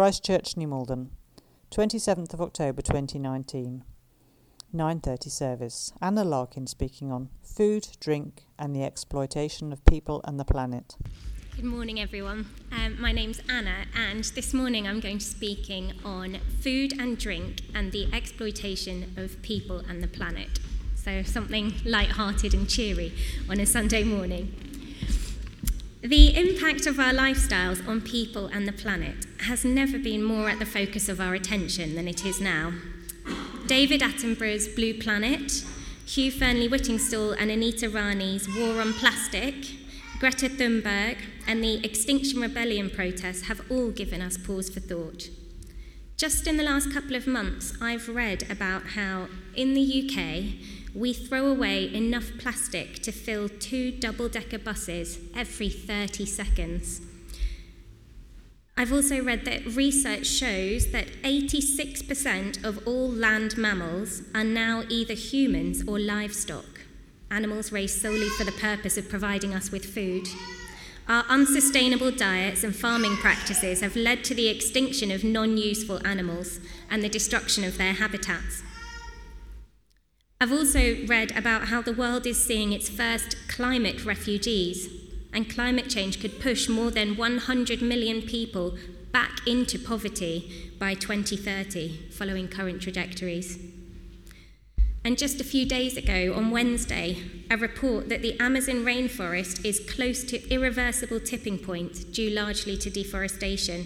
Christchurch, New Malden, 27th of October 2019. 9:30 service. Anna Larkin speaking on food, drink and the exploitation of people and the planet. Good morning, everyone. Um, my name's Anna, and this morning I'm going to be speaking on food and drink and the exploitation of people and the planet. So, something light-hearted and cheery on a Sunday morning. The impact of our lifestyles on people and the planet has never been more at the focus of our attention than it is now. David Attenborough's Blue Planet, Hugh Fearnley Whittingstall and Anita Rani's War on Plastic, Greta Thunberg, and the Extinction Rebellion protests have all given us pause for thought. Just in the last couple of months, I've read about how in the UK we throw away enough plastic to fill two double decker buses every 30 seconds. I've also read that research shows that 86% of all land mammals are now either humans or livestock, animals raised solely for the purpose of providing us with food. Our unsustainable diets and farming practices have led to the extinction of non useful animals and the destruction of their habitats. I've also read about how the world is seeing its first climate refugees and climate change could push more than 100 million people back into poverty by 2030, following current trajectories. And just a few days ago, on Wednesday, a report that the Amazon rainforest is close to irreversible tipping point due largely to deforestation.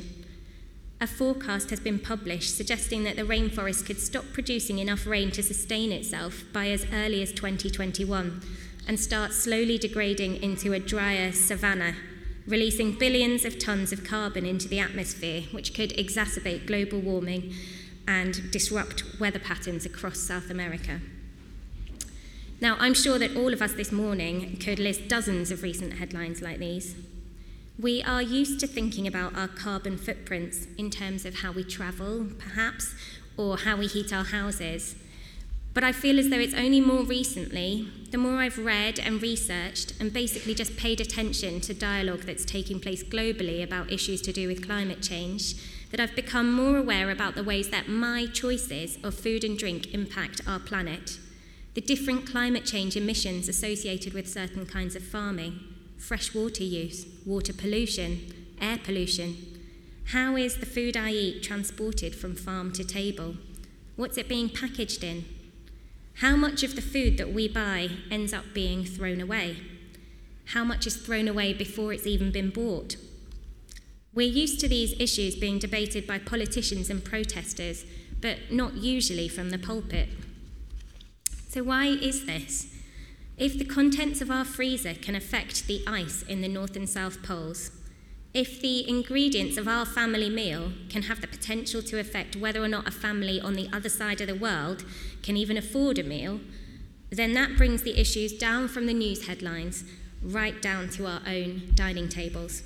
A forecast has been published suggesting that the rainforest could stop producing enough rain to sustain itself by as early as 2021 and start slowly degrading into a drier savanna, releasing billions of tons of carbon into the atmosphere, which could exacerbate global warming and disrupt weather patterns across South America. Now, I'm sure that all of us this morning could list dozens of recent headlines like these. We are used to thinking about our carbon footprints in terms of how we travel, perhaps, or how we heat our houses. But I feel as though it's only more recently, the more I've read and researched and basically just paid attention to dialogue that's taking place globally about issues to do with climate change, that I've become more aware about the ways that my choices of food and drink impact our planet, the different climate change emissions associated with certain kinds of farming, fresh water use, water pollution, air pollution. How is the food I eat transported from farm to table? What's it being packaged in? How much of the food that we buy ends up being thrown away? How much is thrown away before it's even been bought? We're used to these issues being debated by politicians and protesters, but not usually from the pulpit. So, why is this? If the contents of our freezer can affect the ice in the North and South Poles, if the ingredients of our family meal can have the potential to affect whether or not a family on the other side of the world can even afford a meal, then that brings the issues down from the news headlines right down to our own dining tables.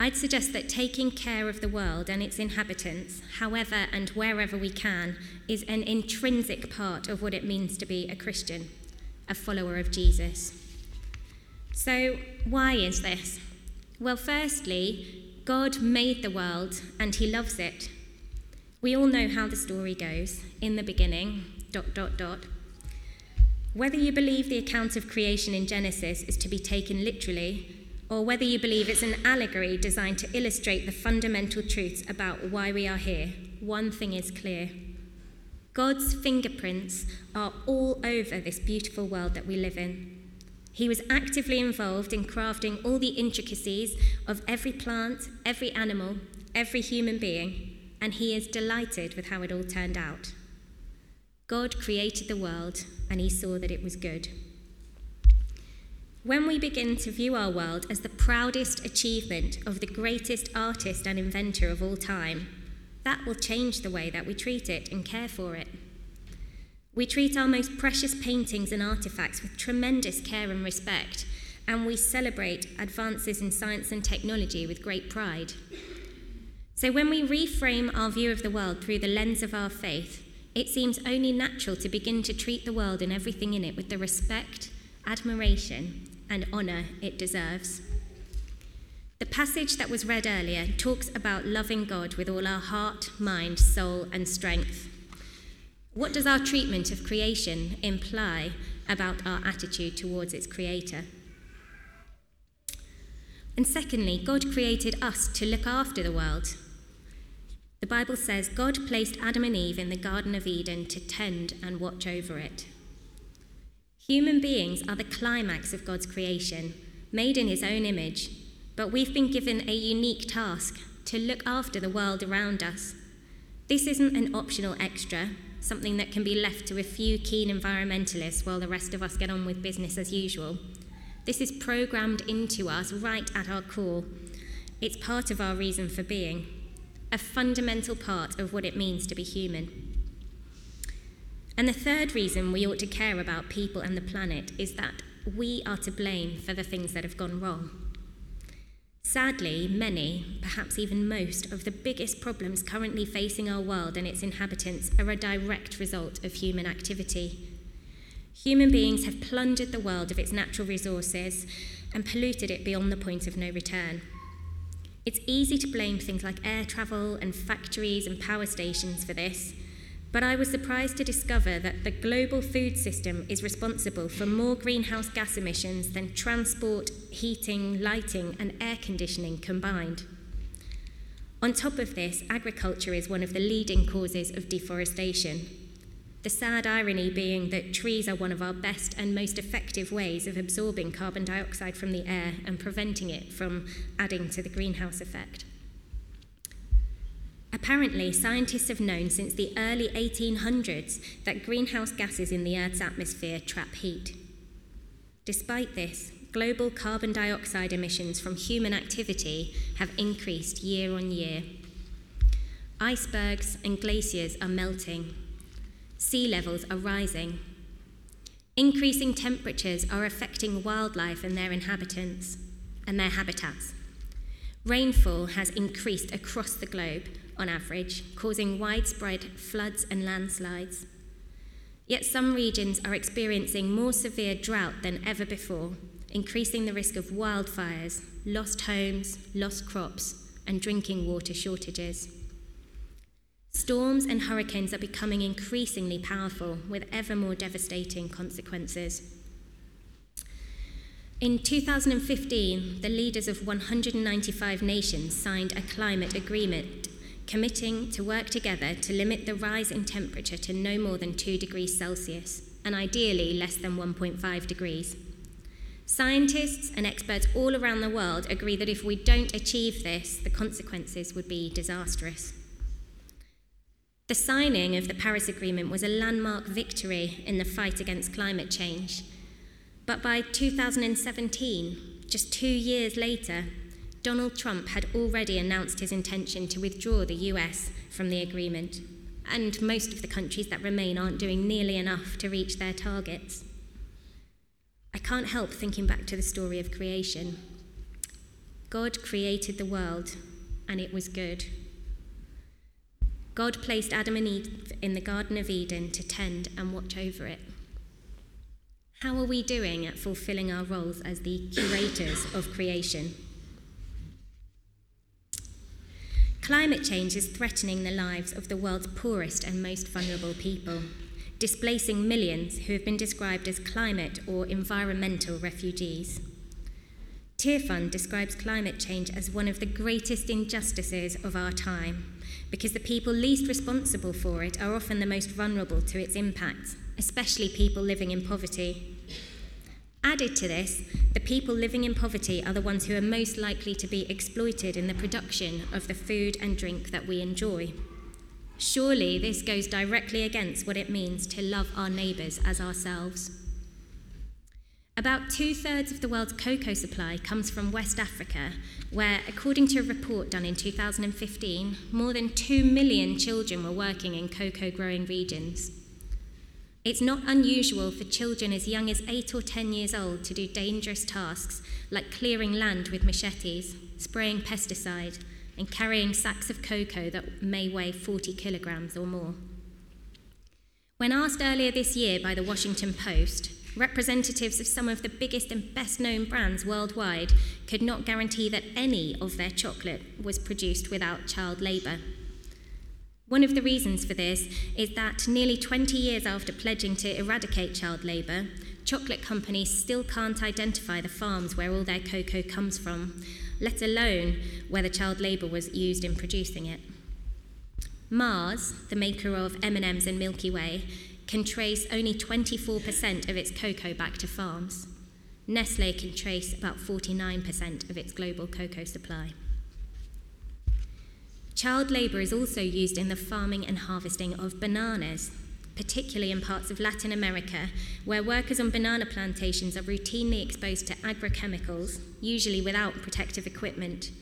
I'd suggest that taking care of the world and its inhabitants, however and wherever we can, is an intrinsic part of what it means to be a Christian, a follower of Jesus. So, why is this? Well, firstly, God made the world and he loves it. We all know how the story goes. In the beginning, dot, dot, dot. Whether you believe the account of creation in Genesis is to be taken literally, or whether you believe it's an allegory designed to illustrate the fundamental truths about why we are here, one thing is clear. God's fingerprints are all over this beautiful world that we live in. He was actively involved in crafting all the intricacies of every plant, every animal, every human being, and he is delighted with how it all turned out. God created the world, and he saw that it was good. When we begin to view our world as the proudest achievement of the greatest artist and inventor of all time, that will change the way that we treat it and care for it. We treat our most precious paintings and artifacts with tremendous care and respect, and we celebrate advances in science and technology with great pride. So, when we reframe our view of the world through the lens of our faith, it seems only natural to begin to treat the world and everything in it with the respect, admiration, and honour it deserves. The passage that was read earlier talks about loving God with all our heart, mind, soul, and strength. What does our treatment of creation imply about our attitude towards its creator? And secondly, God created us to look after the world. The Bible says God placed Adam and Eve in the Garden of Eden to tend and watch over it. Human beings are the climax of God's creation, made in his own image, but we've been given a unique task to look after the world around us. This isn't an optional extra, something that can be left to a few keen environmentalists while the rest of us get on with business as usual. This is programmed into us right at our core. It's part of our reason for being, a fundamental part of what it means to be human. And the third reason we ought to care about people and the planet is that we are to blame for the things that have gone wrong. Sadly, many, perhaps even most, of the biggest problems currently facing our world and its inhabitants are a direct result of human activity. Human beings have plundered the world of its natural resources and polluted it beyond the point of no return. It's easy to blame things like air travel and factories and power stations for this, but I was surprised to discover that the global food system is responsible for more greenhouse gas emissions than transport, heating, lighting, and air conditioning combined. On top of this, agriculture is one of the leading causes of deforestation. The sad irony being that trees are one of our best and most effective ways of absorbing carbon dioxide from the air and preventing it from adding to the greenhouse effect. Apparently, scientists have known since the early 1800s that greenhouse gases in the Earth's atmosphere trap heat. Despite this, global carbon dioxide emissions from human activity have increased year on year. Icebergs and glaciers are melting, sea levels are rising. Increasing temperatures are affecting wildlife and their inhabitants and their habitats. Rainfall has increased across the globe on average, causing widespread floods and landslides. Yet some regions are experiencing more severe drought than ever before, increasing the risk of wildfires, lost homes, lost crops, and drinking water shortages. Storms and hurricanes are becoming increasingly powerful with ever more devastating consequences. In 2015, the leaders of 195 nations signed a climate agreement committing to work together to limit the rise in temperature to no more than 2 degrees Celsius, and ideally less than 1.5 degrees. Scientists and experts all around the world agree that if we don't achieve this, the consequences would be disastrous. The signing of the Paris Agreement was a landmark victory in the fight against climate change. But by 2017, just two years later, Donald Trump had already announced his intention to withdraw the US from the agreement, and most of the countries that remain aren't doing nearly enough to reach their targets. I can't help thinking back to the story of creation. God created the world, and it was good. God placed Adam and Eve in the Garden of Eden to tend and watch over it. How are we doing at fulfilling our roles as the curators of creation? Climate change is threatening the lives of the world's poorest and most vulnerable people, displacing millions who have been described as climate or environmental refugees. Tearfund describes climate change as one of the greatest injustices of our time because the people least responsible for it are often the most vulnerable to its impacts, especially people living in poverty. Added to this, the people living in poverty are the ones who are most likely to be exploited in the production of the food and drink that we enjoy. Surely this goes directly against what it means to love our neighbours as ourselves. About two thirds of the world's cocoa supply comes from West Africa, where, according to a report done in 2015, more than 2 million children were working in cocoa growing regions. It's not unusual for children as young as 8 or 10 years old to do dangerous tasks like clearing land with machetes, spraying pesticide, and carrying sacks of cocoa that may weigh 40 kilograms or more. When asked earlier this year by the Washington Post representatives of some of the biggest and best known brands worldwide could not guarantee that any of their chocolate was produced without child labour. One of the reasons for this is that nearly 20 years after pledging to eradicate child labour, chocolate companies still can't identify the farms where all their cocoa comes from, let alone whether child labour was used in producing it. Mars, the maker of M&Ms and Milky Way, can trace only 24% of its cocoa back to farms. Nestle can trace about 49% of its global cocoa supply. Child labour is also used in the farming and harvesting of bananas, particularly in parts of Latin America, where workers on banana plantations are routinely exposed to agrochemicals, usually without protective equipment,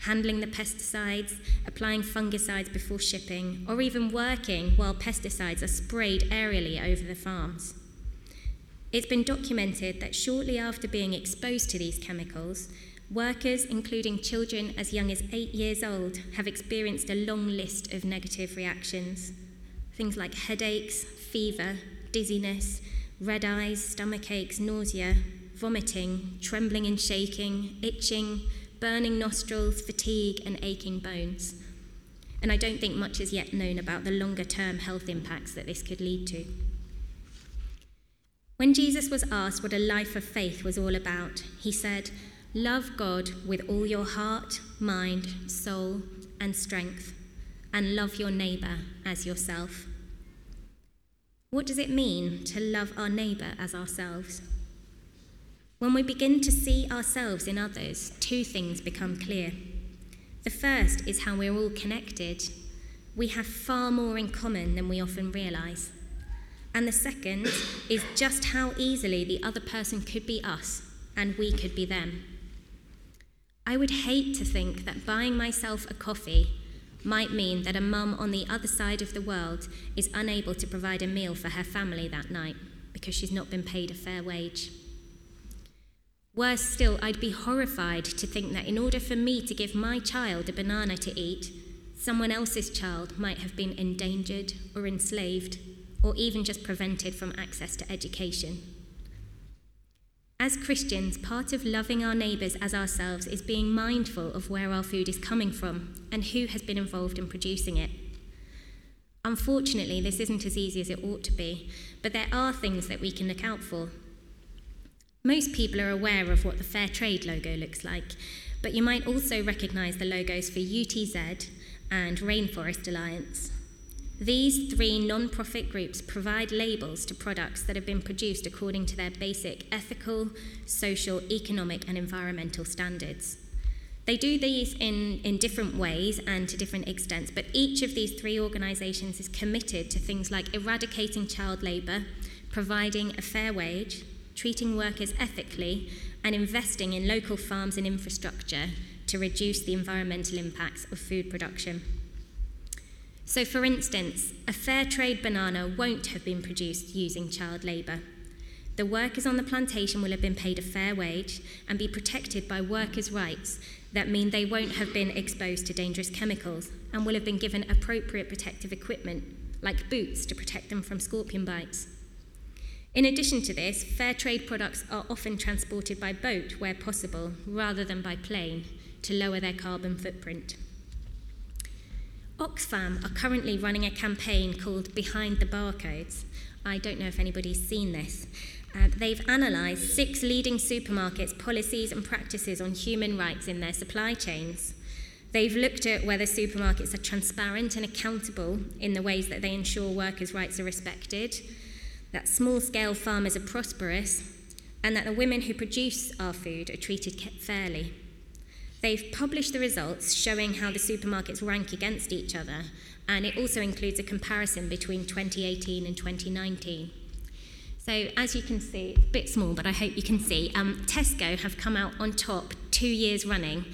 handling the pesticides, applying fungicides before shipping, or even working while pesticides are sprayed aerially over the farms. It's been documented that shortly after being exposed to these chemicals, workers, including children as young as eight years old, have experienced a long list of negative reactions. Things like headaches, fever, dizziness, red eyes, stomach aches, nausea, vomiting, trembling and shaking, itching, burning nostrils, fatigue, and aching bones. And I don't think much is yet known about the longer term health impacts that this could lead to. When Jesus was asked what a life of faith was all about, he said, Love God with all your heart, mind, soul, and strength, and love your neighbour as yourself. What does it mean to love our neighbour as ourselves? When we begin to see ourselves in others, two things become clear. The first is how we're all connected. We have far more in common than we often realise. And the second is just how easily the other person could be us and we could be them. I would hate to think that buying myself a coffee might mean that a mum on the other side of the world is unable to provide a meal for her family that night because she's not been paid a fair wage. Worse still, I'd be horrified to think that in order for me to give my child a banana to eat, someone else's child might have been endangered or enslaved or even just prevented from access to education. As Christians, part of loving our neighbours as ourselves is being mindful of where our food is coming from and who has been involved in producing it. Unfortunately, this isn't as easy as it ought to be, but there are things that we can look out for. Most people are aware of what the Fair Trade logo looks like, but you might also recognise the logos for UTZ and Rainforest Alliance. These three non profit groups provide labels to products that have been produced according to their basic ethical, social, economic, and environmental standards. They do these in, in different ways and to different extents, but each of these three organisations is committed to things like eradicating child labour, providing a fair wage, treating workers ethically, and investing in local farms and infrastructure to reduce the environmental impacts of food production. So, for instance, a fair trade banana won't have been produced using child labour. The workers on the plantation will have been paid a fair wage and be protected by workers' rights that mean they won't have been exposed to dangerous chemicals and will have been given appropriate protective equipment, like boots to protect them from scorpion bites. In addition to this, fair trade products are often transported by boat where possible rather than by plane to lower their carbon footprint. Oxfam are currently running a campaign called Behind the Barcodes. I don't know if anybody's seen this. Uh, they've analysed six leading supermarkets' policies and practices on human rights in their supply chains. They've looked at whether supermarkets are transparent and accountable in the ways that they ensure workers' rights are respected, that small scale farmers are prosperous, and that the women who produce our food are treated fairly. They've published the results showing how the supermarkets rank against each other, and it also includes a comparison between 2018 and 2019. So, as you can see, a bit small, but I hope you can see, um, Tesco have come out on top two years running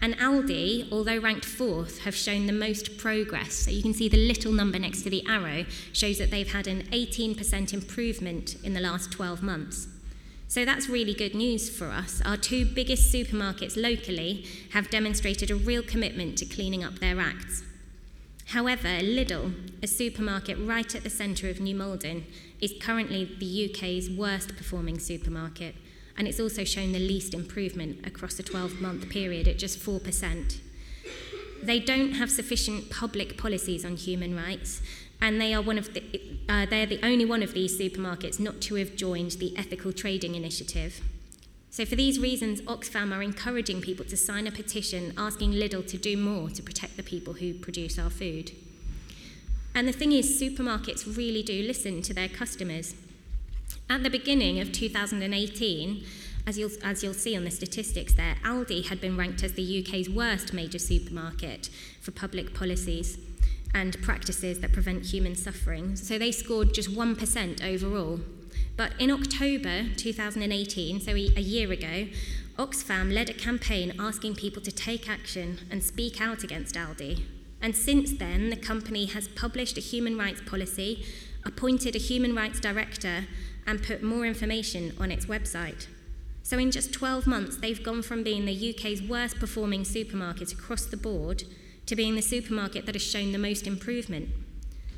and Aldi, although ranked fourth, have shown the most progress. So you can see the little number next to the arrow shows that they've had an 18% improvement in the last 12 months. So that's really good news for us. Our two biggest supermarkets locally have demonstrated a real commitment to cleaning up their acts. However, Lidl, a supermarket right at the centre of New Malden, is currently the UK's worst performing supermarket, and it's also shown the least improvement across a 12 month period at just 4%. They don't have sufficient public policies on human rights, and they are one of the, uh, they're the only one of these supermarkets not to have joined the Ethical Trading Initiative. So, for these reasons, Oxfam are encouraging people to sign a petition asking Lidl to do more to protect the people who produce our food. And the thing is, supermarkets really do listen to their customers. At the beginning of 2018, as you'll, as you'll see on the statistics there, Aldi had been ranked as the UK's worst major supermarket for public policies and practices that prevent human suffering. So they scored just 1% overall. But in October 2018, so a year ago, Oxfam led a campaign asking people to take action and speak out against Aldi. And since then, the company has published a human rights policy, appointed a human rights director, and put more information on its website. So, in just 12 months, they've gone from being the UK's worst performing supermarket across the board to being the supermarket that has shown the most improvement.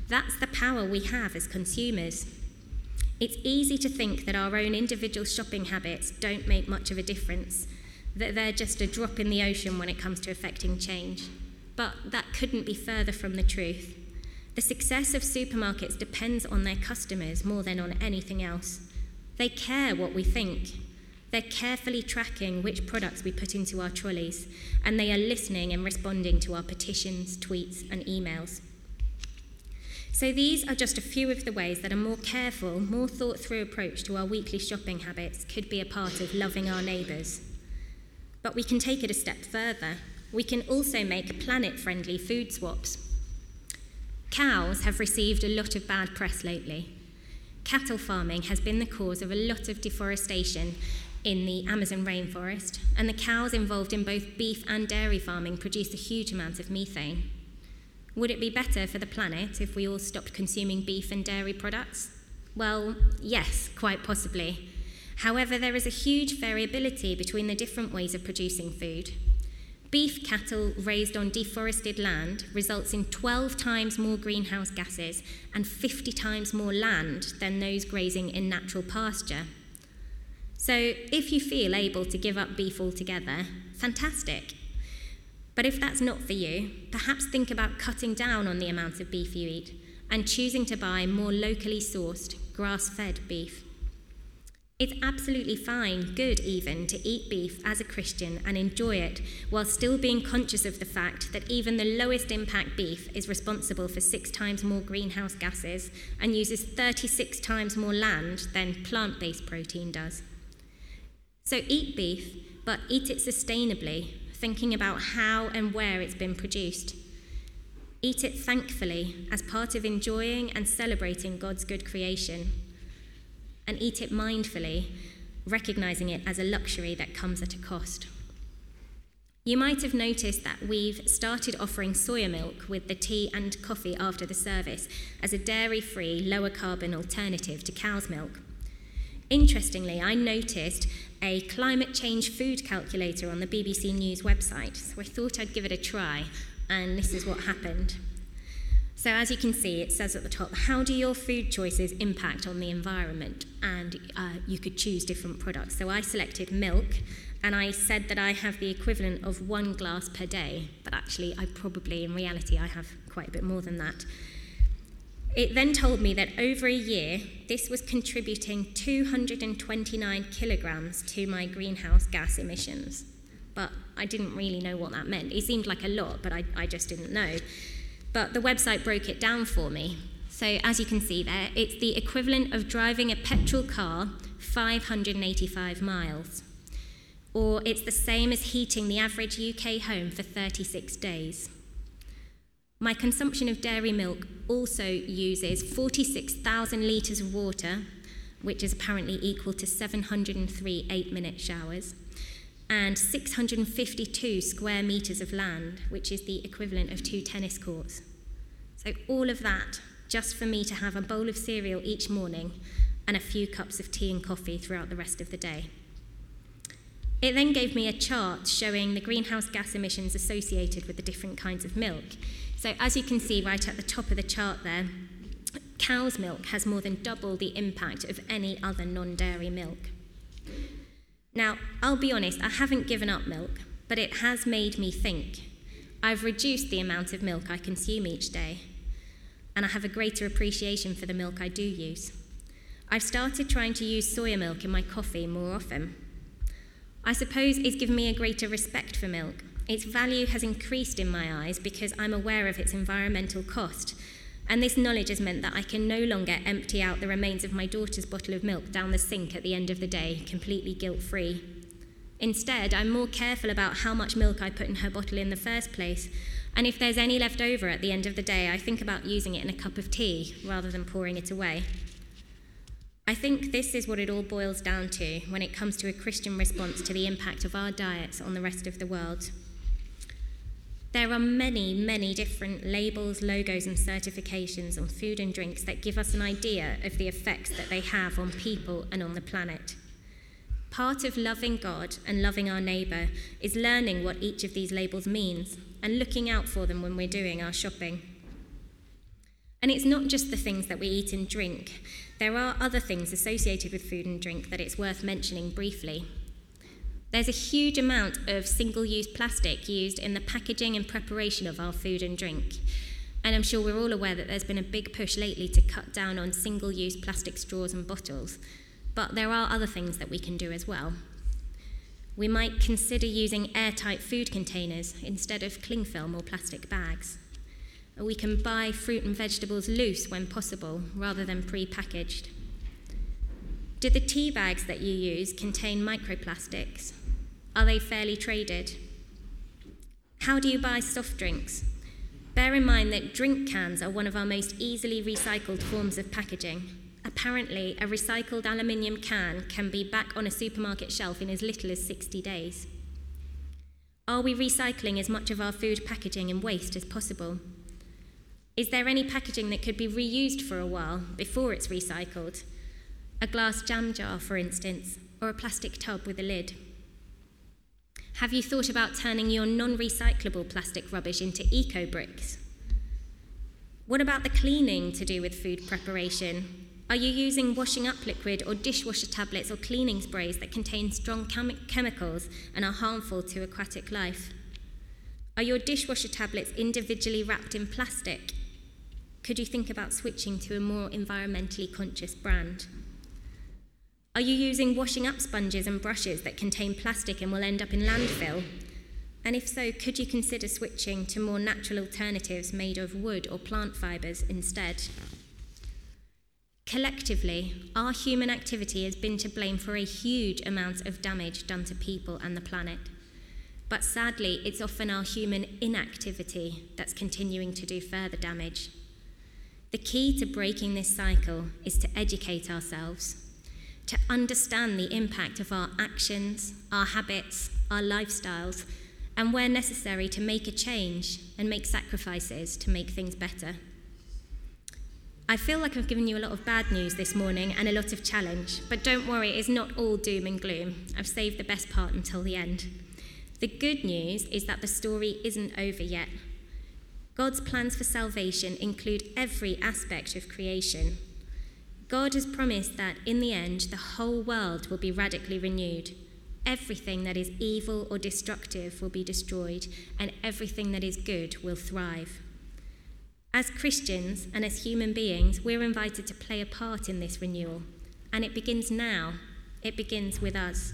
That's the power we have as consumers. It's easy to think that our own individual shopping habits don't make much of a difference, that they're just a drop in the ocean when it comes to affecting change. But that couldn't be further from the truth. The success of supermarkets depends on their customers more than on anything else. They care what we think. They're carefully tracking which products we put into our trolleys, and they are listening and responding to our petitions, tweets, and emails. So, these are just a few of the ways that a more careful, more thought through approach to our weekly shopping habits could be a part of loving our neighbours. But we can take it a step further. We can also make planet friendly food swaps. Cows have received a lot of bad press lately. Cattle farming has been the cause of a lot of deforestation in the Amazon rainforest, and the cows involved in both beef and dairy farming produce a huge amount of methane. Would it be better for the planet if we all stopped consuming beef and dairy products? Well, yes, quite possibly. However, there is a huge variability between the different ways of producing food. Beef cattle raised on deforested land results in 12 times more greenhouse gases and 50 times more land than those grazing in natural pasture. So, if you feel able to give up beef altogether, fantastic. But if that's not for you, perhaps think about cutting down on the amount of beef you eat and choosing to buy more locally sourced, grass fed beef. It's absolutely fine, good even, to eat beef as a Christian and enjoy it while still being conscious of the fact that even the lowest impact beef is responsible for six times more greenhouse gases and uses 36 times more land than plant based protein does. So eat beef, but eat it sustainably thinking about how and where it's been produced. Eat it thankfully as part of enjoying and celebrating God's good creation. And eat it mindfully, recognizing it as a luxury that comes at a cost. You might have noticed that we've started offering soya milk with the tea and coffee after the service as a dairy free, lower carbon alternative to cow's milk. Interestingly, I noticed a climate change food calculator on the BBC News website, so I thought I'd give it a try, and this is what happened. So, as you can see, it says at the top, how do your food choices impact on the environment? And uh, you could choose different products. So, I selected milk, and I said that I have the equivalent of one glass per day, but actually, I probably, in reality, I have quite a bit more than that. It then told me that over a year, this was contributing 229 kilograms to my greenhouse gas emissions. But I didn't really know what that meant. It seemed like a lot, but I, I just didn't know. But the website broke it down for me. So, as you can see there, it's the equivalent of driving a petrol car 585 miles. Or it's the same as heating the average UK home for 36 days. My consumption of dairy milk also uses 46,000 litres of water, which is apparently equal to 703 eight minute showers, and 652 square metres of land, which is the equivalent of two tennis courts. So, all of that just for me to have a bowl of cereal each morning and a few cups of tea and coffee throughout the rest of the day. It then gave me a chart showing the greenhouse gas emissions associated with the different kinds of milk. So, as you can see right at the top of the chart there, cow's milk has more than double the impact of any other non dairy milk. Now, I'll be honest, I haven't given up milk, but it has made me think. I've reduced the amount of milk I consume each day, and I have a greater appreciation for the milk I do use. I've started trying to use soya milk in my coffee more often. I suppose it's given me a greater respect for milk. Its value has increased in my eyes because I'm aware of its environmental cost, and this knowledge has meant that I can no longer empty out the remains of my daughter's bottle of milk down the sink at the end of the day, completely guilt free. Instead, I'm more careful about how much milk I put in her bottle in the first place, and if there's any left over at the end of the day, I think about using it in a cup of tea rather than pouring it away. I think this is what it all boils down to when it comes to a Christian response to the impact of our diets on the rest of the world. There are many, many different labels, logos, and certifications on food and drinks that give us an idea of the effects that they have on people and on the planet. Part of loving God and loving our neighbour is learning what each of these labels means and looking out for them when we're doing our shopping. And it's not just the things that we eat and drink, there are other things associated with food and drink that it's worth mentioning briefly. There's a huge amount of single use plastic used in the packaging and preparation of our food and drink. And I'm sure we're all aware that there's been a big push lately to cut down on single use plastic straws and bottles. But there are other things that we can do as well. We might consider using airtight food containers instead of cling film or plastic bags. We can buy fruit and vegetables loose when possible rather than pre packaged. Do the tea bags that you use contain microplastics? Are they fairly traded? How do you buy soft drinks? Bear in mind that drink cans are one of our most easily recycled forms of packaging. Apparently, a recycled aluminium can can be back on a supermarket shelf in as little as 60 days. Are we recycling as much of our food packaging and waste as possible? Is there any packaging that could be reused for a while before it's recycled? A glass jam jar, for instance, or a plastic tub with a lid? Have you thought about turning your non recyclable plastic rubbish into eco bricks? What about the cleaning to do with food preparation? Are you using washing up liquid or dishwasher tablets or cleaning sprays that contain strong chem- chemicals and are harmful to aquatic life? Are your dishwasher tablets individually wrapped in plastic could you think about switching to a more environmentally conscious brand? Are you using washing up sponges and brushes that contain plastic and will end up in landfill? And if so, could you consider switching to more natural alternatives made of wood or plant fibres instead? Collectively, our human activity has been to blame for a huge amount of damage done to people and the planet. But sadly, it's often our human inactivity that's continuing to do further damage. The key to breaking this cycle is to educate ourselves, to understand the impact of our actions, our habits, our lifestyles, and where necessary to make a change and make sacrifices to make things better. I feel like I've given you a lot of bad news this morning and a lot of challenge, but don't worry, it's not all doom and gloom. I've saved the best part until the end. The good news is that the story isn't over yet. God's plans for salvation include every aspect of creation. God has promised that in the end, the whole world will be radically renewed. Everything that is evil or destructive will be destroyed, and everything that is good will thrive. As Christians and as human beings, we're invited to play a part in this renewal, and it begins now. It begins with us.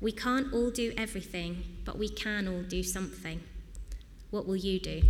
We can't all do everything, but we can all do something. What will you do?